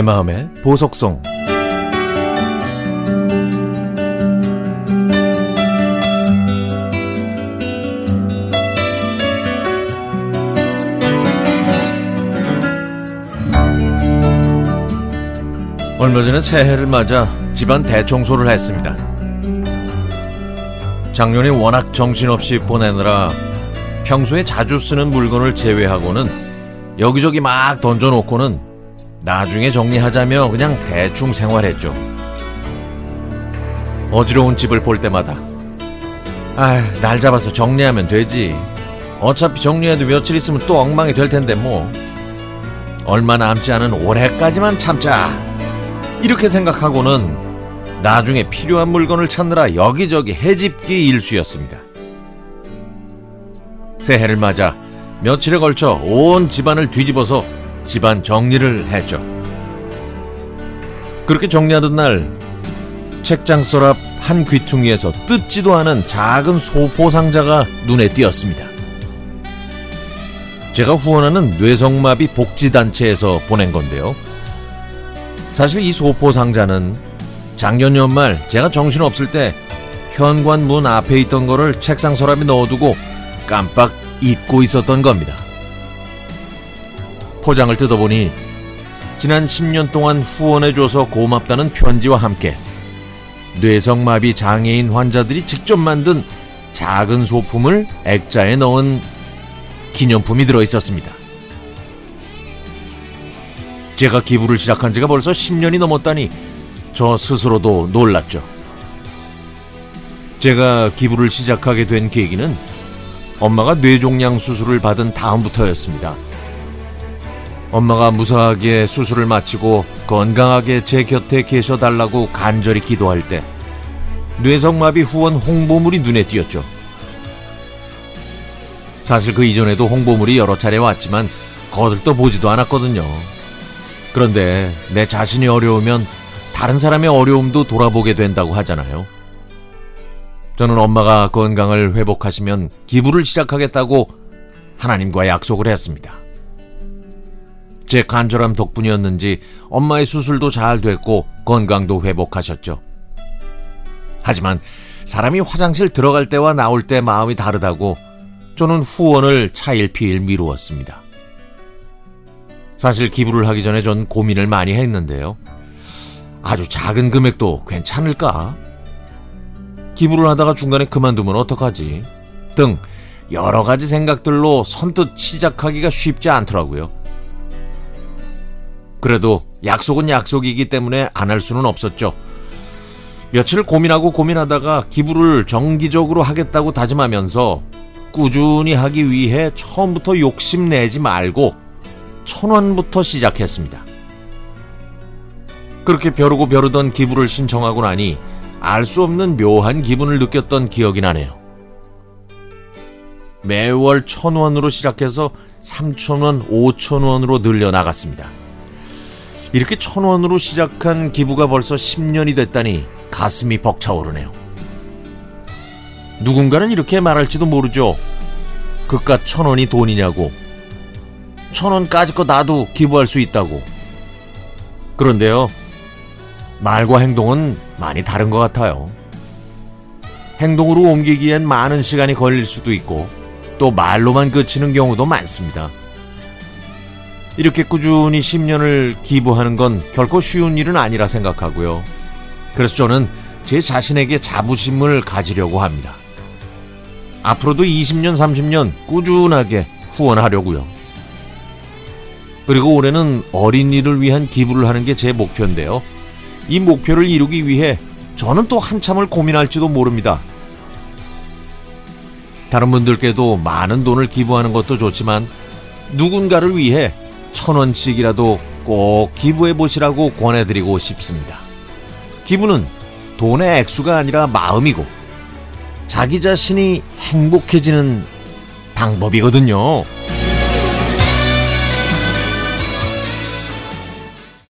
내 마음의 보석성 얼마 전에 새해를 맞아 집안 대청소를 했습니다. 작년에 워낙 정신없이 보내느라 평소에 자주 쓰는 물건을 제외하고는 여기저기 막 던져놓고는 나중에 정리하자며 그냥 대충 생활했죠. 어지러운 집을 볼 때마다 아, 날 잡아서 정리하면 되지. 어차피 정리해도 며칠 있으면 또 엉망이 될 텐데 뭐. 얼마 남지 않은 올해까지만 참자. 이렇게 생각하고는 나중에 필요한 물건을 찾느라 여기저기 해집기 일수였습니다. 새해를 맞아 며칠에 걸쳐 온 집안을 뒤집어서 집안 정리를 했죠. 그렇게 정리하던 날 책장 서랍 한 귀퉁이에서 뜯지도 않은 작은 소포 상자가 눈에 띄었습니다. 제가 후원하는 뇌성마비 복지단체에서 보낸 건데요. 사실 이 소포 상자는 작년 연말 제가 정신없을 때 현관 문 앞에 있던 거를 책상 서랍에 넣어두고 깜빡 잊고 있었던 겁니다. 포장을 뜯어보니 지난 10년 동안 후원해줘서 고맙다는 편지와 함께 뇌성마비 장애인 환자들이 직접 만든 작은 소품을 액자에 넣은 기념품이 들어 있었습니다. 제가 기부를 시작한 지가 벌써 10년이 넘었다니 저 스스로도 놀랐죠. 제가 기부를 시작하게 된 계기는 엄마가 뇌종양 수술을 받은 다음부터였습니다. 엄마가 무사하게 수술을 마치고 건강하게 제 곁에 계셔달라고 간절히 기도할 때 뇌성마비 후원 홍보물이 눈에 띄었죠. 사실 그 이전에도 홍보물이 여러 차례 왔지만 거들떠 보지도 않았거든요. 그런데 내 자신이 어려우면 다른 사람의 어려움도 돌아보게 된다고 하잖아요. 저는 엄마가 건강을 회복하시면 기부를 시작하겠다고 하나님과 약속을 했습니다. 제 간절함 덕분이었는지 엄마의 수술도 잘 됐고 건강도 회복하셨죠. 하지만 사람이 화장실 들어갈 때와 나올 때 마음이 다르다고 저는 후원을 차일피일 미루었습니다. 사실 기부를 하기 전에 전 고민을 많이 했는데요. 아주 작은 금액도 괜찮을까? 기부를 하다가 중간에 그만두면 어떡하지? 등 여러 가지 생각들로 선뜻 시작하기가 쉽지 않더라고요. 그래도 약속은 약속이기 때문에 안 할 수는 없었죠. 며칠 고민하고 고민하다가 기부를 정기적으로 하겠다고 다짐하면서 꾸준히 하기 위해 처음부터 욕심내지 말고 천 원부터 시작했습니다. 그렇게 벼르고 벼르던 기부를 신청하고 나니 알 수 없는 묘한 기분을 느꼈던 기억이 나네요. 매월 천 원으로 시작해서 삼천 원, 오천 원으로 늘려 나갔습니다. 이렇게 천 원으로 시작한 기부가 벌써 10년이 됐다니 가슴이 벅차오르네요. 누군가는 이렇게 말할지도 모르죠. 그깟 천 원이 돈이냐고. 천 원까지 거 나도 기부할 수 있다고. 그런데요, 말과 행동은 많이 다른 것 같아요. 행동으로 옮기기엔 많은 시간이 걸릴 수도 있고, 또 말로만 그치는 경우도 많습니다. 이렇게 꾸준히 10년을 기부하는 건 결코 쉬운 일은 아니라 생각하고요. 그래서 저는 제 자신에게 자부심을 가지려고 합니다. 앞으로도 20년, 30년 꾸준하게 후원하려고요. 그리고 올해는 어린이를 위한 기부를 하는 게 제 목표인데요. 이 목표를 이루기 위해 저는 또 한참을 고민할지도 모릅니다. 다른 분들께도 많은 돈을 기부하는 것도 좋지만 누군가를 위해 천 원씩이라도 꼭 기부해 보시라고 권해드리고 싶습니다. 기부는 돈의 액수가 아니라 마음이고 자기 자신이 행복해지는 방법이거든요.